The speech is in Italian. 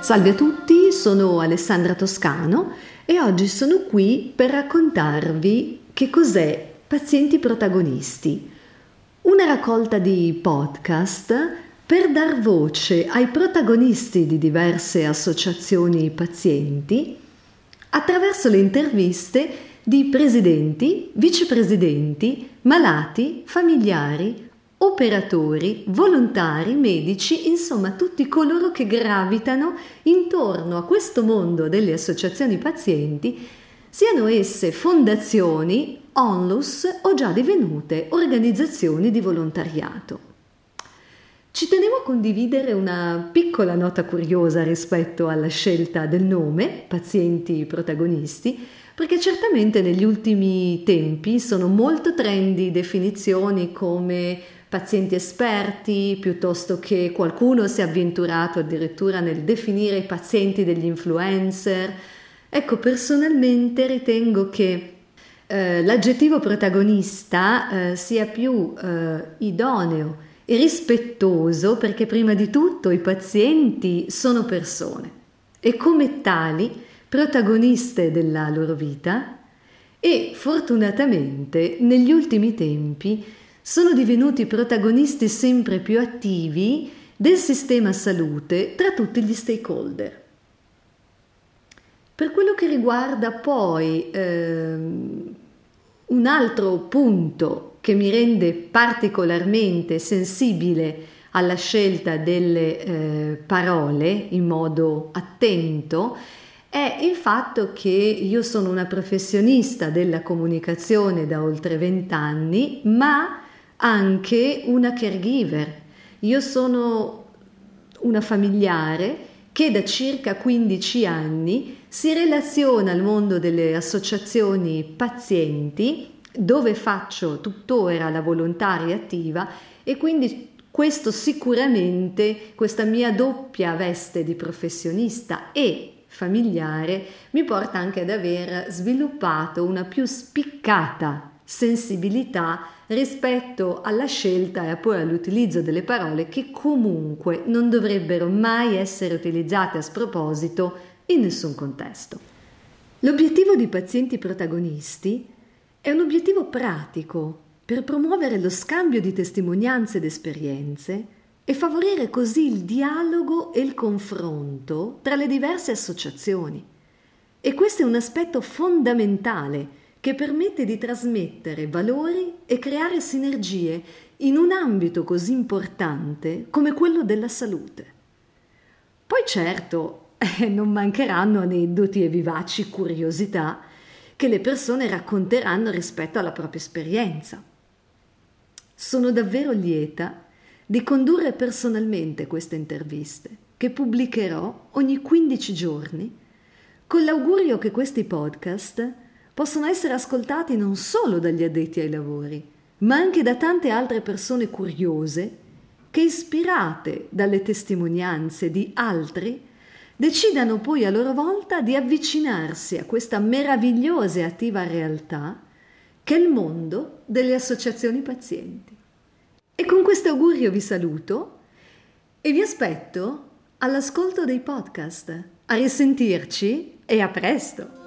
Salve a tutti, sono Alessandra Toscano e oggi sono qui per raccontarvi che cos'è Pazienti Protagonisti, una raccolta di podcast per dar voce ai protagonisti di diverse associazioni pazienti attraverso le interviste di presidenti, vicepresidenti, malati, familiari, operatori, volontari, medici, insomma tutti coloro che gravitano intorno a questo mondo delle associazioni pazienti, siano esse fondazioni, onlus o già divenute organizzazioni di volontariato. Ci tenevo a condividere una piccola nota curiosa rispetto alla scelta del nome, pazienti protagonisti, perché certamente negli ultimi tempi sono molto trendy definizioni come pazienti esperti, piuttosto che qualcuno si è avventurato addirittura nel definire i pazienti degli influencer. Ecco, personalmente ritengo che eh, l'aggettivo protagonista eh, sia più eh, idoneo e rispettoso perché prima di tutto i pazienti sono persone e come tali protagoniste della loro vita e fortunatamente negli ultimi tempi sono divenuti protagonisti sempre più attivi del sistema salute tra tutti gli stakeholder. Per quello che riguarda poi ehm, un altro punto che mi rende particolarmente sensibile alla scelta delle eh, parole in modo attento è il fatto che io sono una professionista della comunicazione da oltre vent'anni, ma anche una caregiver. Io sono una familiare che da circa 15 anni si relaziona al mondo delle associazioni pazienti dove faccio tuttora la volontaria attiva e quindi questo sicuramente, questa mia doppia veste di professionista e familiare mi porta anche ad aver sviluppato una più spiccata sensibilità rispetto alla scelta e poi all'utilizzo delle parole che comunque non dovrebbero mai essere utilizzate a sproposito in nessun contesto. L'obiettivo di pazienti protagonisti è un obiettivo pratico per promuovere lo scambio di testimonianze ed esperienze e favorire così il dialogo e il confronto tra le diverse associazioni. E questo è un aspetto fondamentale che permette di trasmettere valori e creare sinergie in un ambito così importante come quello della salute. Poi certo, eh, non mancheranno aneddoti e vivaci curiosità che le persone racconteranno rispetto alla propria esperienza. Sono davvero lieta di condurre personalmente queste interviste, che pubblicherò ogni 15 giorni, con l'augurio che questi podcast possano essere ascoltati non solo dagli addetti ai lavori, ma anche da tante altre persone curiose che, ispirate dalle testimonianze di altri, decidano poi a loro volta di avvicinarsi a questa meravigliosa e attiva realtà che è il mondo delle associazioni pazienti. E con questo augurio vi saluto e vi aspetto all'ascolto dei podcast. A risentirci e a presto!